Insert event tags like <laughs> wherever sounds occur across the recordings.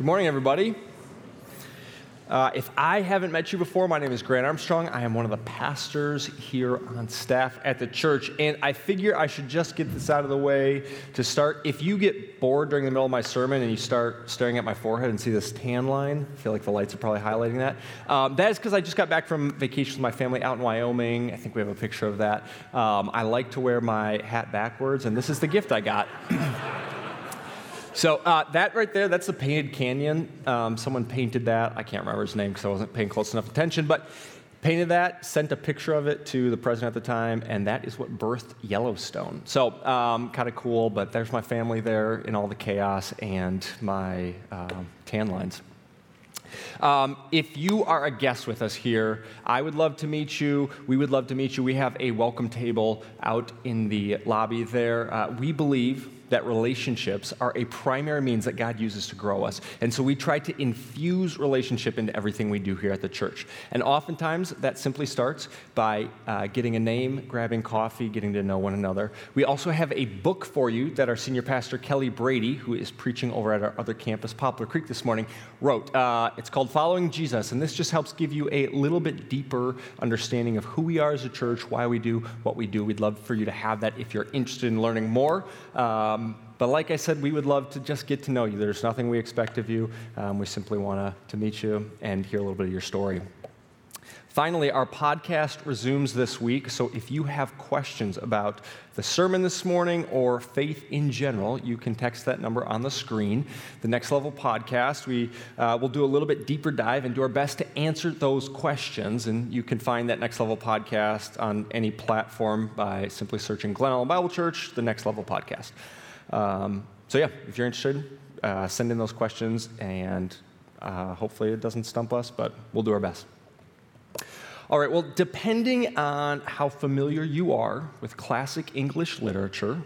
Good morning, everybody. Uh, if I haven't met you before, my name is Grant Armstrong. I am one of the pastors here on staff at the church, and I figure I should just get this out of the way to start. If you get bored during the middle of my sermon and you start staring at my forehead and see this tan line, I feel like the lights are probably highlighting that. Um, that is because I just got back from vacation with my family out in Wyoming. I think we have a picture of that. Um, I like to wear my hat backwards, and this is the gift I got. <clears throat> So uh, that right there, that's the painted canyon. Um, someone painted that. I can't remember his name because I wasn't paying close enough attention, but painted that, sent a picture of it to the president at the time, and that is what birthed Yellowstone. So um, kind of cool, but there's my family there in all the chaos and my um, tan lines. Um, if you are a guest with us here, I would love to meet you. We would love to meet you. We have a welcome table out in the lobby there. Uh, we believe that relationships are a primary means that God uses to grow us. And so we try to infuse relationship into everything we do here at the church. And oftentimes that simply starts by uh, getting a name, grabbing coffee, getting to know one another. We also have a book for you that our senior pastor, Kelly Brady, who is preaching over at our other campus, Poplar Creek, this morning, wrote. Uh, it's called Following Jesus. And this just helps give you a little bit deeper understanding of who we are as a church, why we do what we do. We'd love for you to have that if you're interested in learning more. Um, um, but like I said, we would love to just get to know you. There's nothing we expect of you. Um, we simply want to meet you and hear a little bit of your story. Finally, our podcast resumes this week, so if you have questions about the sermon this morning or faith in general, you can text that number on the screen. The Next Level podcast, we uh, will do a little bit deeper dive and do our best to answer those questions. And you can find that Next Level podcast on any platform by simply searching Glen Ellyn Bible Church, the Next Level podcast. Um, so, yeah, if you're interested, uh, send in those questions, and uh, hopefully it doesn't stump us, but we'll do our best. All right, well, depending on how familiar you are with classic English literature,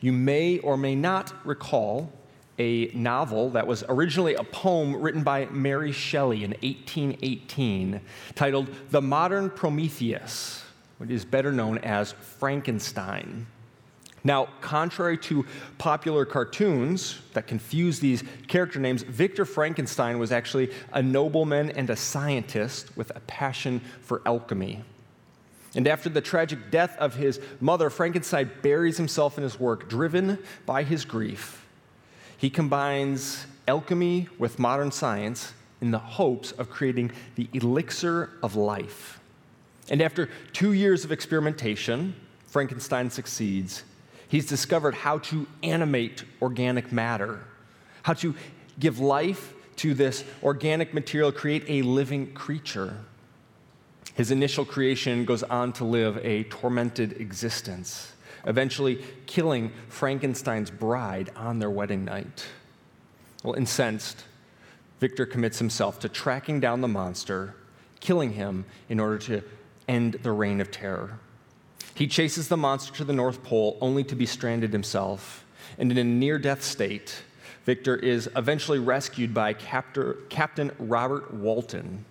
you may or may not recall a novel that was originally a poem written by Mary Shelley in 1818 titled The Modern Prometheus, which is better known as Frankenstein. Now, contrary to popular cartoons that confuse these character names, Victor Frankenstein was actually a nobleman and a scientist with a passion for alchemy. And after the tragic death of his mother, Frankenstein buries himself in his work, driven by his grief. He combines alchemy with modern science in the hopes of creating the elixir of life. And after two years of experimentation, Frankenstein succeeds He's discovered how to animate organic matter, how to give life to this organic material, create a living creature. His initial creation goes on to live a tormented existence, eventually killing Frankenstein's bride on their wedding night. Well, incensed, Victor commits himself to tracking down the monster, killing him in order to end the reign of terror. He chases the monster to the North Pole only to be stranded himself. And in a near death state, Victor is eventually rescued by Captor, Captain Robert Walton.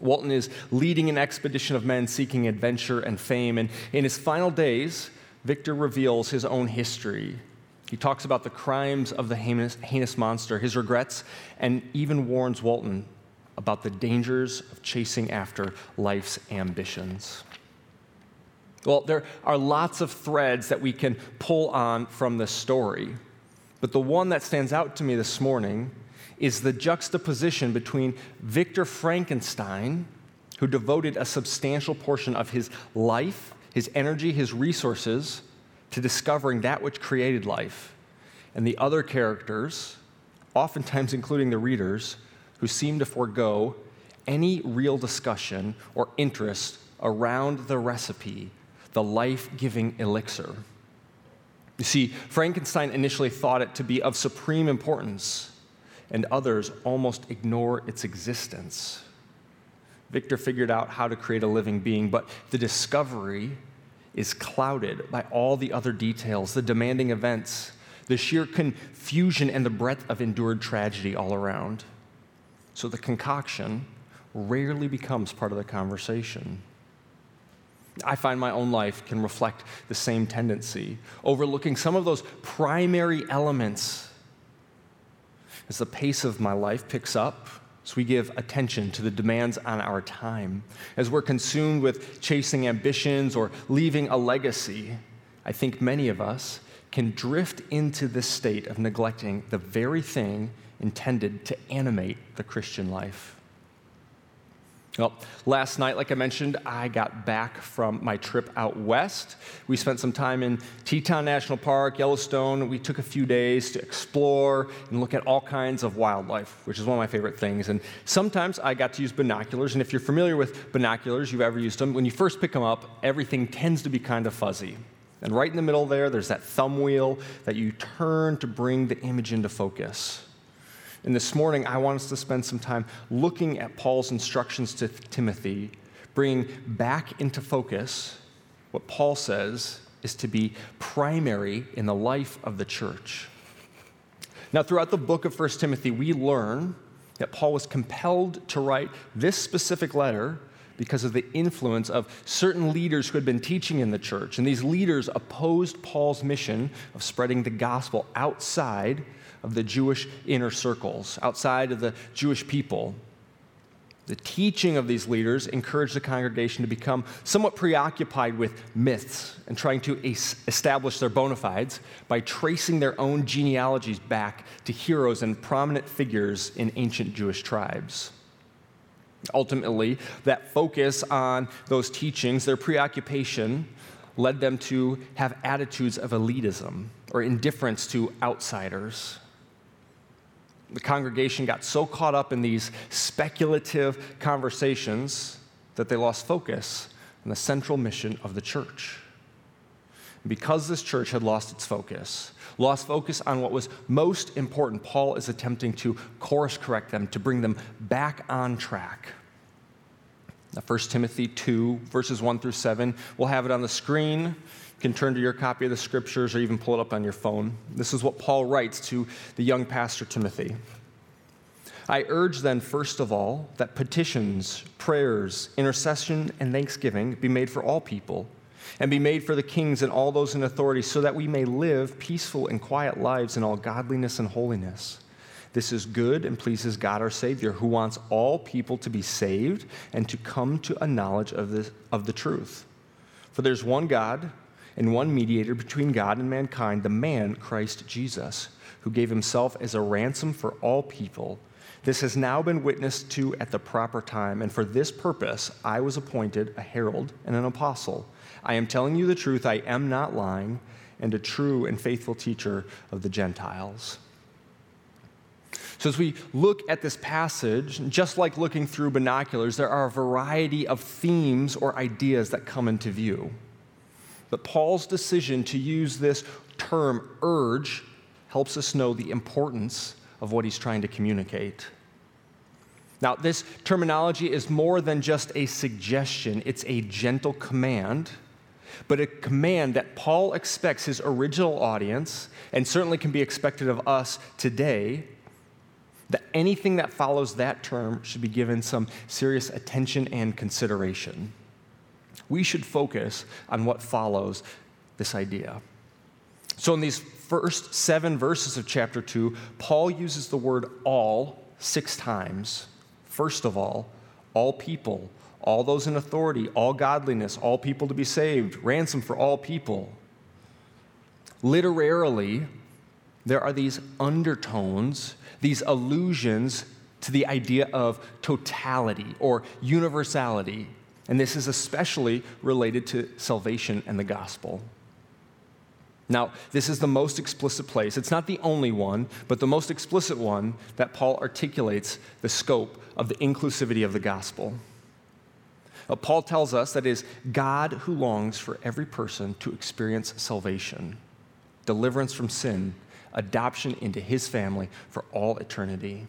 Walton is leading an expedition of men seeking adventure and fame. And in his final days, Victor reveals his own history. He talks about the crimes of the heinous, heinous monster, his regrets, and even warns Walton about the dangers of chasing after life's ambitions. Well, there are lots of threads that we can pull on from this story, but the one that stands out to me this morning is the juxtaposition between Victor Frankenstein, who devoted a substantial portion of his life, his energy, his resources to discovering that which created life, and the other characters, oftentimes including the readers, who seem to forego any real discussion or interest around the recipe the life giving elixir. You see, Frankenstein initially thought it to be of supreme importance, and others almost ignore its existence. Victor figured out how to create a living being, but the discovery is clouded by all the other details, the demanding events, the sheer confusion, and the breadth of endured tragedy all around. So the concoction rarely becomes part of the conversation. I find my own life can reflect the same tendency, overlooking some of those primary elements. as the pace of my life picks up, as we give attention to the demands on our time, as we're consumed with chasing ambitions or leaving a legacy, I think many of us can drift into this state of neglecting the very thing intended to animate the Christian life. Well, last night, like I mentioned, I got back from my trip out west. We spent some time in Teton National Park, Yellowstone. We took a few days to explore and look at all kinds of wildlife, which is one of my favorite things. And sometimes I got to use binoculars. And if you're familiar with binoculars, you've ever used them, when you first pick them up, everything tends to be kind of fuzzy. And right in the middle there, there's that thumb wheel that you turn to bring the image into focus. And this morning, I want us to spend some time looking at Paul's instructions to Timothy, bringing back into focus what Paul says is to be primary in the life of the church. Now, throughout the book of 1 Timothy, we learn that Paul was compelled to write this specific letter because of the influence of certain leaders who had been teaching in the church. And these leaders opposed Paul's mission of spreading the gospel outside of the Jewish inner circles, outside of the Jewish people. The teaching of these leaders encouraged the congregation to become somewhat preoccupied with myths and trying to establish their bona fides by tracing their own genealogies back to heroes and prominent figures in ancient Jewish tribes. Ultimately, that focus on those teachings, their preoccupation, led them to have attitudes of elitism or indifference to outsiders the congregation got so caught up in these speculative conversations that they lost focus on the central mission of the church. Because this church had lost its focus, lost focus on what was most important, Paul is attempting to course correct them, to bring them back on track. Now, 1 Timothy 2, verses 1 through 7, we'll have it on the screen can turn to your copy of the scriptures or even pull it up on your phone. This is what Paul writes to the young pastor Timothy. I urge then, first of all, that petitions, prayers, intercession, and thanksgiving be made for all people, and be made for the kings and all those in authority, so that we may live peaceful and quiet lives in all godliness and holiness. This is good and pleases God our Savior, who wants all people to be saved and to come to a knowledge of the, of the truth. For there's one God and one mediator between God and mankind, the man, Christ Jesus, who gave himself as a ransom for all people. This has now been witnessed to at the proper time, and for this purpose I was appointed a herald and an apostle. I am telling you the truth, I am not lying, and a true and faithful teacher of the Gentiles. So, as we look at this passage, just like looking through binoculars, there are a variety of themes or ideas that come into view. But Paul's decision to use this term, urge, helps us know the importance of what he's trying to communicate. Now, this terminology is more than just a suggestion, it's a gentle command, but a command that Paul expects his original audience, and certainly can be expected of us today, that anything that follows that term should be given some serious attention and consideration we should focus on what follows this idea. So, in these first seven verses of chapter 2, Paul uses the word all six times. First of all, all people, all those in authority, all godliness, all people to be saved, ransom for all people. Literarily, there are these undertones, these allusions to the idea of totality or universality. And this is especially related to salvation and the gospel. Now, this is the most explicit place. It's not the only one, but the most explicit one that Paul articulates the scope of the inclusivity of the gospel. Now, Paul tells us that it is God who longs for every person to experience salvation, deliverance from sin, adoption into his family for all eternity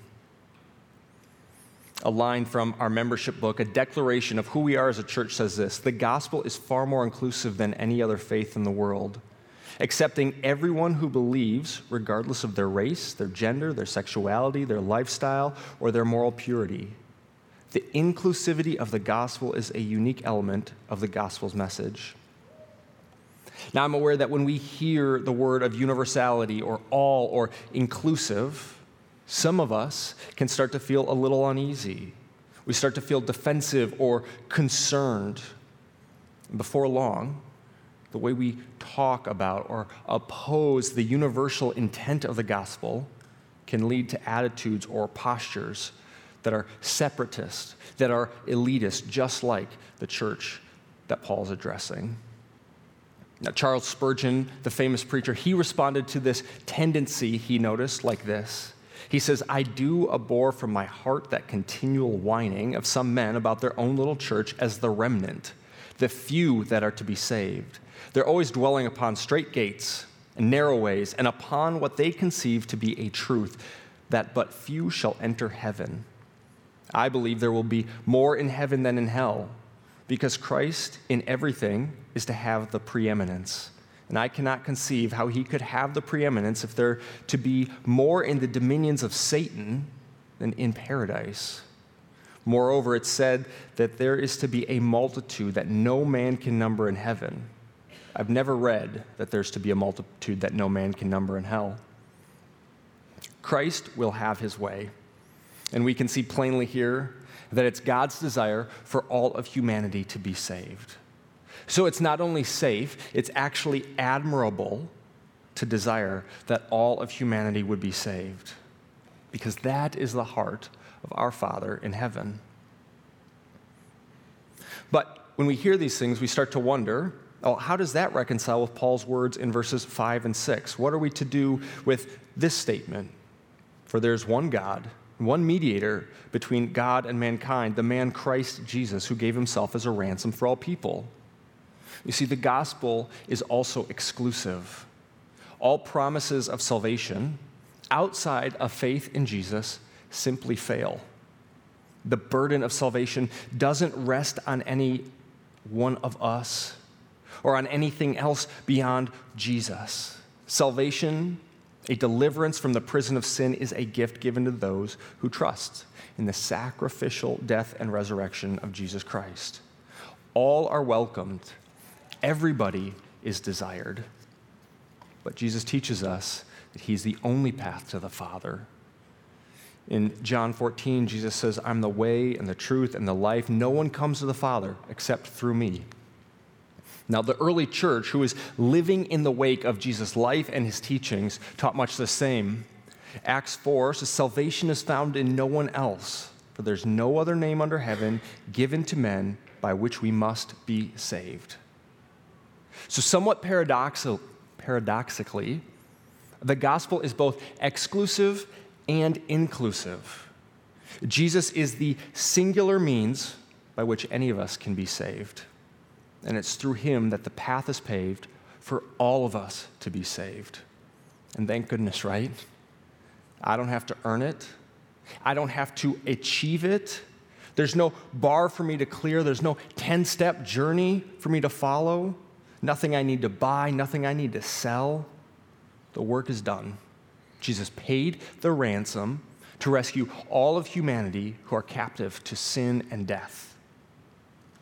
a line from our membership book, a declaration of who we are as a church says this The gospel is far more inclusive than any other faith in the world, accepting everyone who believes, regardless of their race, their gender, their sexuality, their lifestyle, or their moral purity. The inclusivity of the gospel is a unique element of the gospel's message. Now, I'm aware that when we hear the word of universality or all or inclusive, Some of us can start to feel a little uneasy. We start to feel defensive or concerned. Before long, the way we talk about or oppose the universal intent of the gospel can lead to attitudes or postures that are separatist, that are elitist, just like the church that Paul's addressing. Now, Charles Spurgeon, the famous preacher, he responded to this tendency he noticed like this. He says, I do abhor from my heart that continual whining of some men about their own little church as the remnant, the few that are to be saved. They're always dwelling upon straight gates and narrow ways, and upon what they conceive to be a truth, that but few shall enter heaven. I believe there will be more in heaven than in hell, because Christ in everything is to have the preeminence. And I cannot conceive how he could have the preeminence if there to be more in the dominions of Satan than in paradise. Moreover, it's said that there is to be a multitude that no man can number in heaven. I've never read that there's to be a multitude that no man can number in hell. Christ will have his way. And we can see plainly here that it's God's desire for all of humanity to be saved. So it's not only safe, it's actually admirable to desire that all of humanity would be saved, because that is the heart of our Father in heaven. But when we hear these things, we start to wonder oh, how does that reconcile with Paul's words in verses 5 and 6? What are we to do with this statement? For there's one God, one mediator between God and mankind, the man Christ Jesus, who gave himself as a ransom for all people. You see, the gospel is also exclusive. All promises of salvation outside of faith in Jesus simply fail. The burden of salvation doesn't rest on any one of us or on anything else beyond Jesus. Salvation, a deliverance from the prison of sin, is a gift given to those who trust in the sacrificial death and resurrection of Jesus Christ. All are welcomed Everybody is desired. But Jesus teaches us that He's the only path to the Father. In John 14, Jesus says, I'm the way and the truth and the life. No one comes to the Father except through me. Now, the early church, who was living in the wake of Jesus' life and his teachings, taught much the same. Acts 4 says, Salvation is found in no one else, for there's no other name under heaven given to men by which we must be saved. So, somewhat paradoxal, paradoxically, the gospel is both exclusive and inclusive. Jesus is the singular means by which any of us can be saved. And it's through him that the path is paved for all of us to be saved. And thank goodness, right? I don't have to earn it, I don't have to achieve it. There's no bar for me to clear, there's no 10 step journey for me to follow nothing I need to buy, nothing I need to sell. The work is done. Jesus paid the ransom to rescue all of humanity who are captive to sin and death.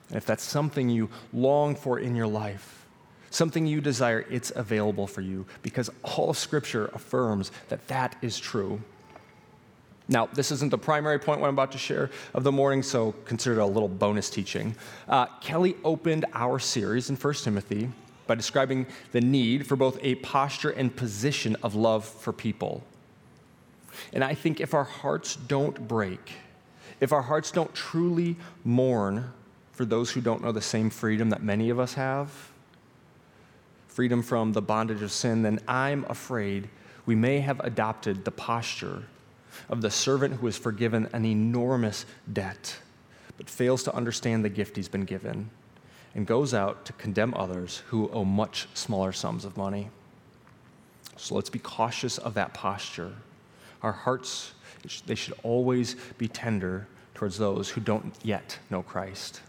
And if that's something you long for in your life, something you desire, it's available for you because all Scripture affirms that that is true. Now, this isn't the primary point what I'm about to share of the morning, so consider it a little bonus teaching. Uh, Kelly opened our series in 1 Timothy by describing the need for both a posture and position of love for people. And I think if our hearts don't break, if our hearts don't truly mourn for those who don't know the same freedom that many of us have, freedom from the bondage of sin, then I'm afraid we may have adopted the posture of the servant who is forgiven an enormous debt, but fails to understand the gift he's been given, and goes out to condemn others who owe much smaller sums of money. So let's be cautious of that posture. Our hearts, they should always be tender towards those who don't yet know Christ.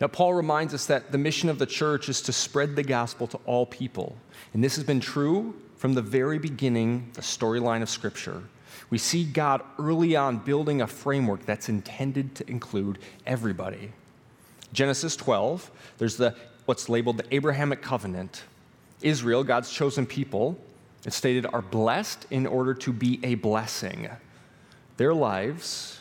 Now, Paul reminds us that the mission of the church is to spread the gospel to all people. And this has been true from the very beginning, the storyline of Scripture, we see God early on building a framework that's intended to include everybody. Genesis 12, there's the what's labeled the Abrahamic covenant. Israel, God's chosen people, It's stated are blessed in order to be a blessing. Their lives,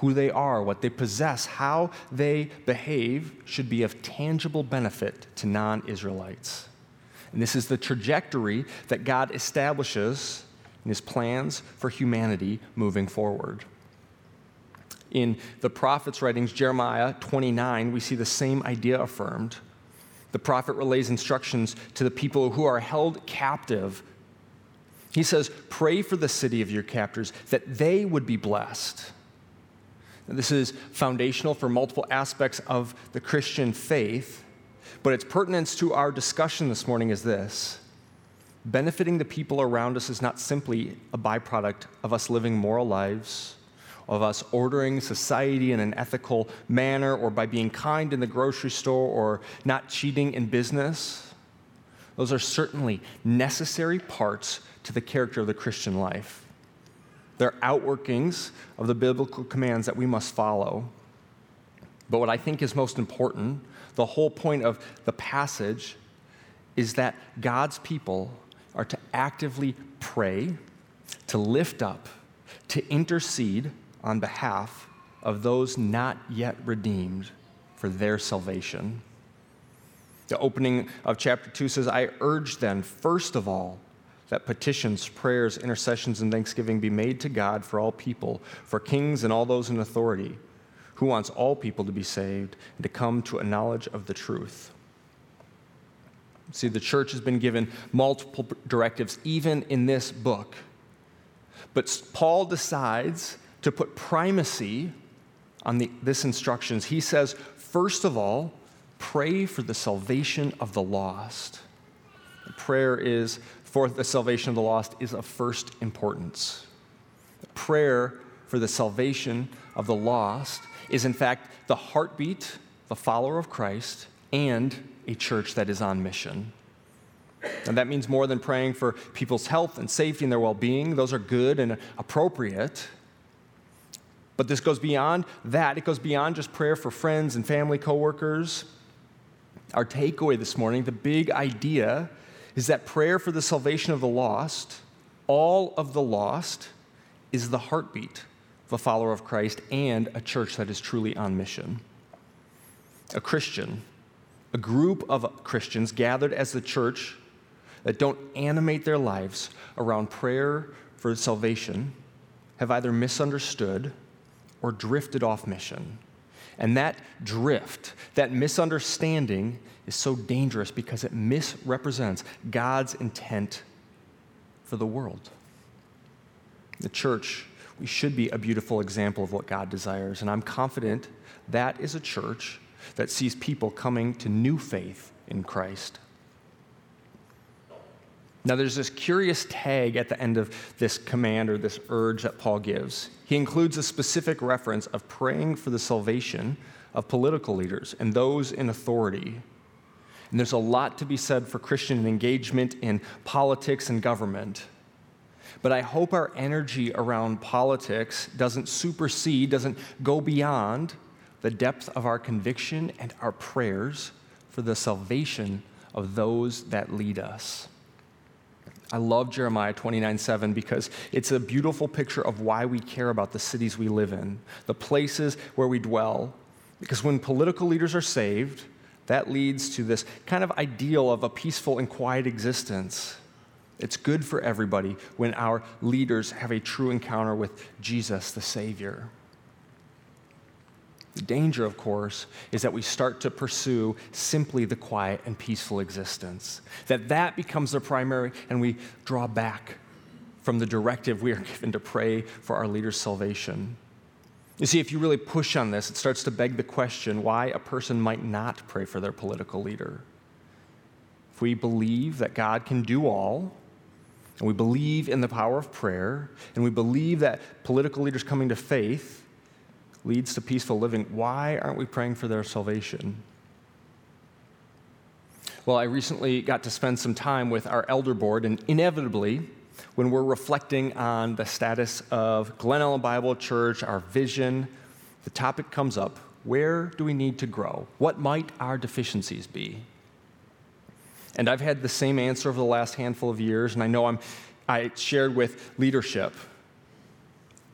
who they are, what they possess, how they behave, should be of tangible benefit to non Israelites. And this is the trajectory that God establishes in his plans for humanity moving forward. In the prophet's writings, Jeremiah 29, we see the same idea affirmed. The prophet relays instructions to the people who are held captive. He says, Pray for the city of your captors that they would be blessed. Now, this is foundational for multiple aspects of the Christian faith, but its pertinence to our discussion this morning is this benefiting the people around us is not simply a byproduct of us living moral lives of us ordering society in an ethical manner or by being kind in the grocery store or not cheating in business. Those are certainly necessary parts to the character of the Christian life. They're outworkings of the biblical commands that we must follow. But what I think is most important, the whole point of the passage, is that God's people are to actively pray, to lift up, to intercede on behalf of those not yet redeemed for their salvation. The opening of chapter 2 says, I urge then, first of all, that petitions, prayers, intercessions, and thanksgiving be made to God for all people, for kings and all those in authority, who wants all people to be saved and to come to a knowledge of the truth. See, the church has been given multiple directives, even in this book. But Paul decides to put primacy on the, this instructions. He says, first of all, pray for the salvation of the lost. The prayer is for the salvation of the lost is of first importance. Prayer for the salvation of the lost is, in fact, the heartbeat, the follower of Christ, and a church that is on mission. And that means more than praying for people's health and safety and their well being. Those are good and appropriate. But this goes beyond that. It goes beyond just prayer for friends and family coworkers. Our takeaway this morning, the big idea, is that prayer for the salvation of the lost, all of the lost, is the heartbeat a follower of Christ and a church that is truly on mission. A Christian, a group of Christians gathered as the church that don't animate their lives around prayer for salvation have either misunderstood or drifted off mission. And that drift, that misunderstanding, is so dangerous because it misrepresents God's intent for the world. The church, we should be a beautiful example of what God desires. And I'm confident that is a church that sees people coming to new faith in Christ. Now, there's this curious tag at the end of this command or this urge that Paul gives. He includes a specific reference of praying for the salvation of political leaders and those in authority. And there's a lot to be said for Christian engagement in politics and government. But I hope our energy around politics doesn't supersede, doesn't go beyond the depth of our conviction and our prayers for the salvation of those that lead us. I love Jeremiah 29 7 because it's a beautiful picture of why we care about the cities we live in, the places where we dwell. Because when political leaders are saved, that leads to this kind of ideal of a peaceful and quiet existence. It's good for everybody when our leaders have a true encounter with Jesus, the Savior. The danger, of course, is that we start to pursue simply the quiet and peaceful existence. That that becomes the primary, and we draw back from the directive we are <laughs> given to pray for our leader's salvation. You see, if you really push on this, it starts to beg the question why a person might not pray for their political leader. If we believe that God can do all, and we believe in the power of prayer, and we believe that political leaders coming to faith leads to peaceful living, why aren't we praying for their salvation? Well, I recently got to spend some time with our elder board, and inevitably, when we're reflecting on the status of Glen Ellyn Bible Church, our vision, the topic comes up where do we need to grow? What might our deficiencies be? And I've had the same answer over the last handful of years, and I know I'm, I shared with leadership.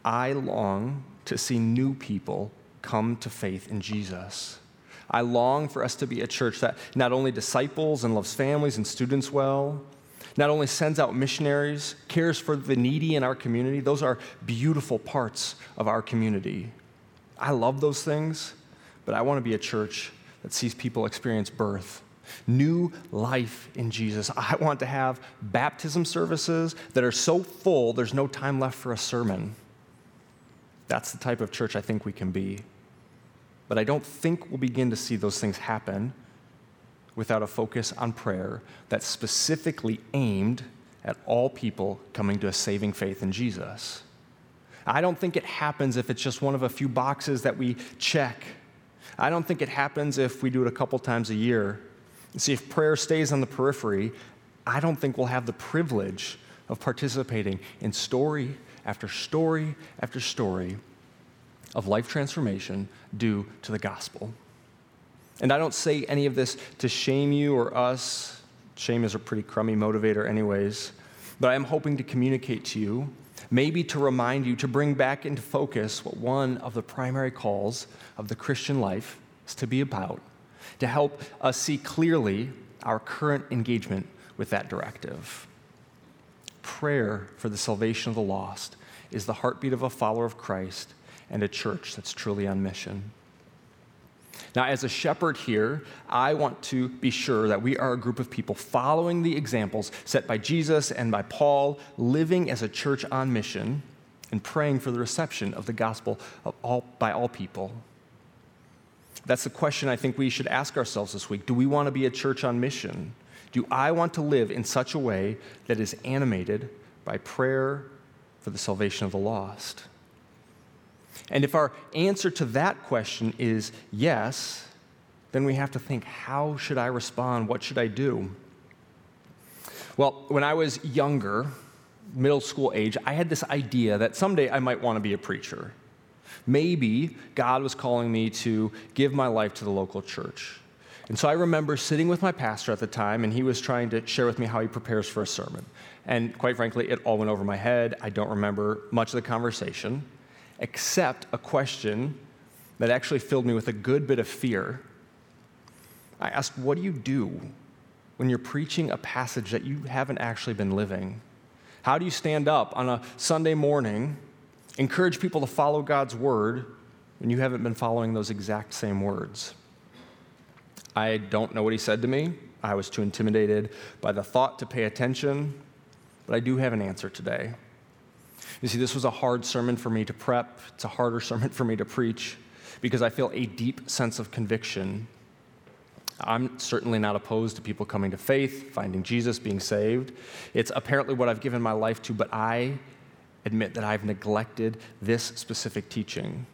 I long to see new people come to faith in Jesus. I long for us to be a church that not only disciples and loves families and students well, not only sends out missionaries, cares for the needy in our community. Those are beautiful parts of our community. I love those things, but I want to be a church that sees people experience birth, new life in Jesus. I want to have baptism services that are so full there's no time left for a sermon. That's the type of church I think we can be. But I don't think we'll begin to see those things happen without a focus on prayer that's specifically aimed at all people coming to a saving faith in Jesus. I don't think it happens if it's just one of a few boxes that we check. I don't think it happens if we do it a couple times a year. See, if prayer stays on the periphery, I don't think we'll have the privilege of participating in story after story after story of life transformation due to the gospel. And I don't say any of this to shame you or us. Shame is a pretty crummy motivator, anyways. But I am hoping to communicate to you, maybe to remind you, to bring back into focus what one of the primary calls of the Christian life is to be about, to help us see clearly our current engagement with that directive. Prayer for the salvation of the lost is the heartbeat of a follower of Christ and a church that's truly on mission. Now, as a shepherd here, I want to be sure that we are a group of people following the examples set by Jesus and by Paul, living as a church on mission and praying for the reception of the gospel of all, by all people. That's the question I think we should ask ourselves this week. Do we want to be a church on mission? Do I want to live in such a way that is animated by prayer for the salvation of the lost? And if our answer to that question is yes, then we have to think how should I respond? What should I do? Well, when I was younger, middle school age, I had this idea that someday I might want to be a preacher. Maybe God was calling me to give my life to the local church. And so I remember sitting with my pastor at the time, and he was trying to share with me how he prepares for a sermon. And quite frankly, it all went over my head. I don't remember much of the conversation except a question that actually filled me with a good bit of fear. I asked, What do you do when you're preaching a passage that you haven't actually been living? How do you stand up on a Sunday morning, encourage people to follow God's word when you haven't been following those exact same words? I don't know what he said to me. I was too intimidated by the thought to pay attention, but I do have an answer today. You see, this was a hard sermon for me to prep. It's a harder <laughs> sermon for me to preach because I feel a deep sense of conviction. I'm certainly not opposed to people coming to faith, finding Jesus, being saved. It's apparently what I've given my life to, but I admit that I've neglected this specific teaching.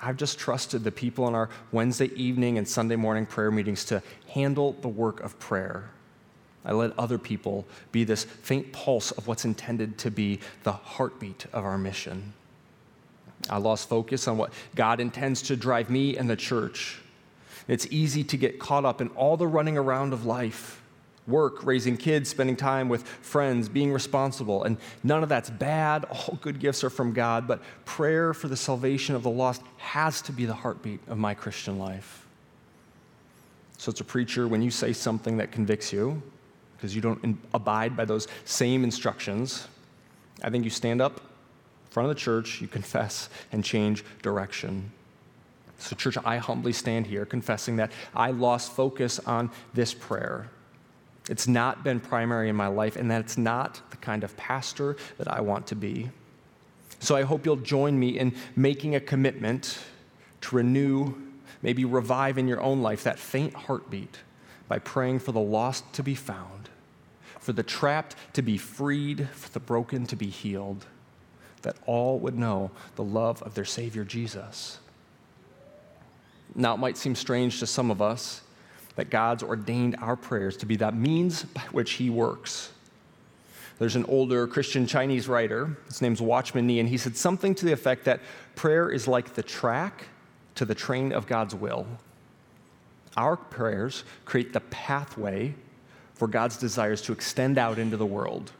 I've just trusted the people in our Wednesday evening and Sunday morning prayer meetings to handle the work of prayer. I let other people be this faint pulse of what's intended to be the heartbeat of our mission. I lost focus on what God intends to drive me and the church. It's easy to get caught up in all the running around of life work, raising kids, spending time with friends, being responsible. And none of that's bad. All good gifts are from God. But prayer for the salvation of the lost has to be the heartbeat of my Christian life. So, it's a preacher, when you say something that convicts you, because you don't abide by those same instructions, I think you stand up in front of the church, you confess, and change direction. So, church, I humbly stand here confessing that I lost focus on this prayer. It's not been primary in my life, and that it's not the kind of pastor that I want to be. So, I hope you'll join me in making a commitment to renew, maybe revive in your own life that faint heartbeat by praying for the lost to be found for the trapped to be freed, for the broken to be healed, that all would know the love of their Savior Jesus. Now, it might seem strange to some of us that God's ordained our prayers to be that means by which He works. There's an older Christian Chinese writer, his name's Watchman Nee, and he said something to the effect that prayer is like the track to the train of God's will. Our prayers create the pathway for God's desires to extend out into the world.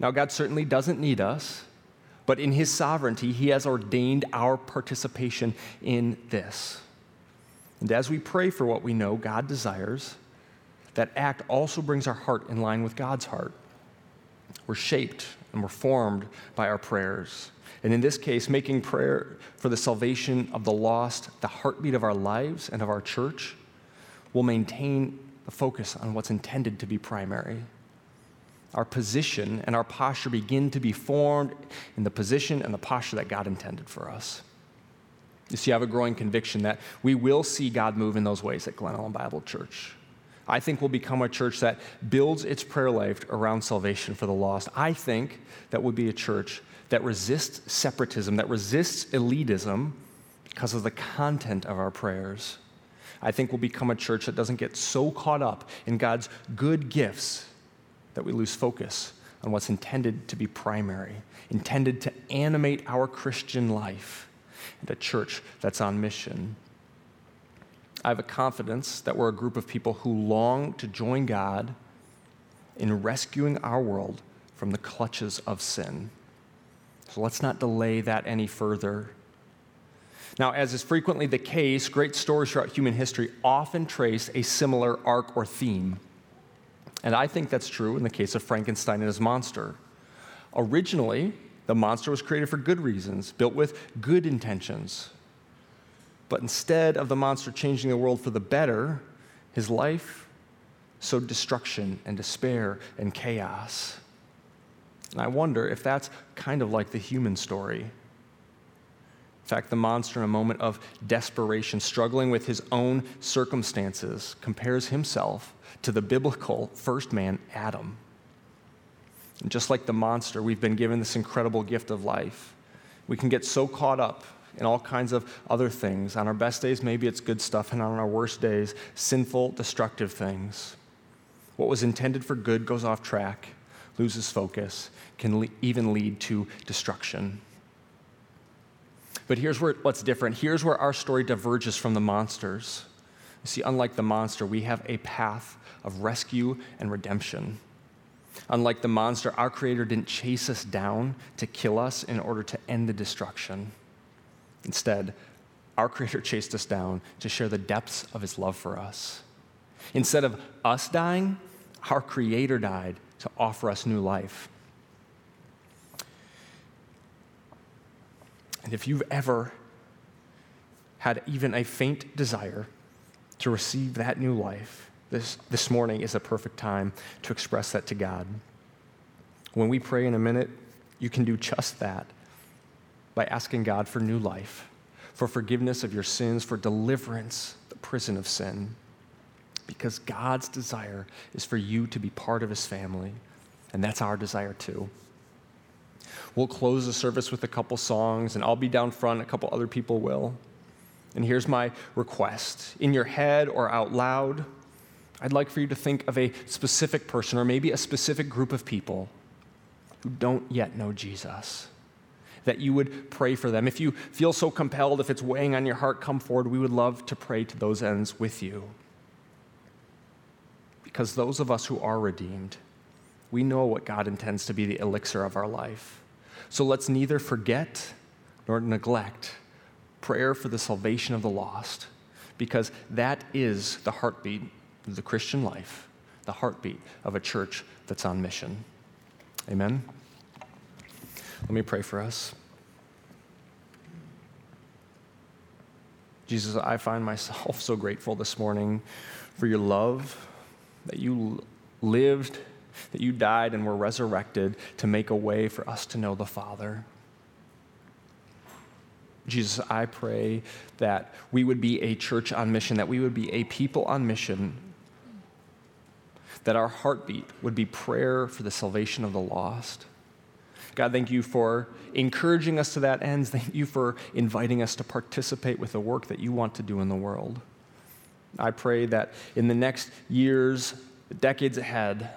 Now, God certainly doesn't need us, but in His sovereignty, He has ordained our participation in this. And as we pray for what we know God desires, that act also brings our heart in line with God's heart. We're shaped and we're formed by our prayers. And in this case, making prayer for the salvation of the lost the heartbeat of our lives and of our church will maintain the focus on what's intended to be primary. Our position and our posture begin to be formed in the position and the posture that God intended for us. You have a growing conviction that we will see God move in those ways at Glen Ellyn Bible Church. I think we'll become a church that builds its prayer life around salvation for the lost. I think that would be a church that resists separatism, that resists elitism because of the content of our prayers. I think we'll become a church that doesn't get so caught up in God's good gifts that we lose focus on what's intended to be primary, intended to animate our Christian life, and a church that's on mission. I have a confidence that we're a group of people who long to join God in rescuing our world from the clutches of sin. So let's not delay that any further. Now, as is frequently the case, great stories throughout human history often trace a similar arc or theme. And I think that's true in the case of Frankenstein and his monster. Originally, the monster was created for good reasons, built with good intentions. But instead of the monster changing the world for the better, his life sowed destruction and despair and chaos. And I wonder if that's kind of like the human story. In fact, the monster, in a moment of desperation, struggling with his own circumstances, compares himself to the biblical first man, Adam. And just like the monster, we've been given this incredible gift of life. We can get so caught up in all kinds of other things. On our best days, maybe it's good stuff, and on our worst days, sinful, destructive things. What was intended for good goes off track, loses focus, can le- even lead to destruction. But here's where, what's different. Here's where our story diverges from the monsters. You see, unlike the monster, we have a path of rescue and redemption. Unlike the monster, our Creator didn't chase us down to kill us in order to end the destruction. Instead, our Creator chased us down to share the depths of His love for us. Instead of us dying, our Creator died to offer us new life. And if you've ever had even a faint desire to receive that new life, this, this morning is a perfect time to express that to God. When we pray in a minute, you can do just that by asking God for new life, for forgiveness of your sins, for deliverance, the prison of sin. Because God's desire is for you to be part of his family, and that's our desire too. We'll close the service with a couple songs, and I'll be down front, a couple other people will. And here's my request in your head or out loud, I'd like for you to think of a specific person or maybe a specific group of people who don't yet know Jesus. That you would pray for them. If you feel so compelled, if it's weighing on your heart, come forward. We would love to pray to those ends with you. Because those of us who are redeemed, we know what God intends to be the elixir of our life. So let's neither forget nor neglect prayer for the salvation of the lost, because that is the heartbeat the Christian life, the heartbeat of a church that's on mission. Amen. Let me pray for us. Jesus, I find myself so grateful this morning for your love, that you lived, that you died and were resurrected to make a way for us to know the Father. Jesus, I pray that we would be a church on mission, that we would be a people on mission, that our heartbeat would be prayer for the salvation of the lost. God, thank you for encouraging us to that end. <laughs> Thank you for inviting us to participate with the work that you want to do in the world. I pray that in the next years, the decades ahead,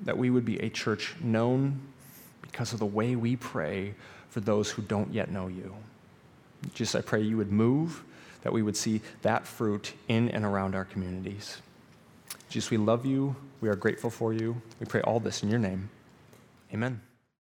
that we would be a church known because of the way we pray for those who don't yet know you. Just I pray you would move, that we would see that fruit in and around our communities. Jesus, we love you. We are grateful for you. We pray all this in your name. Amen.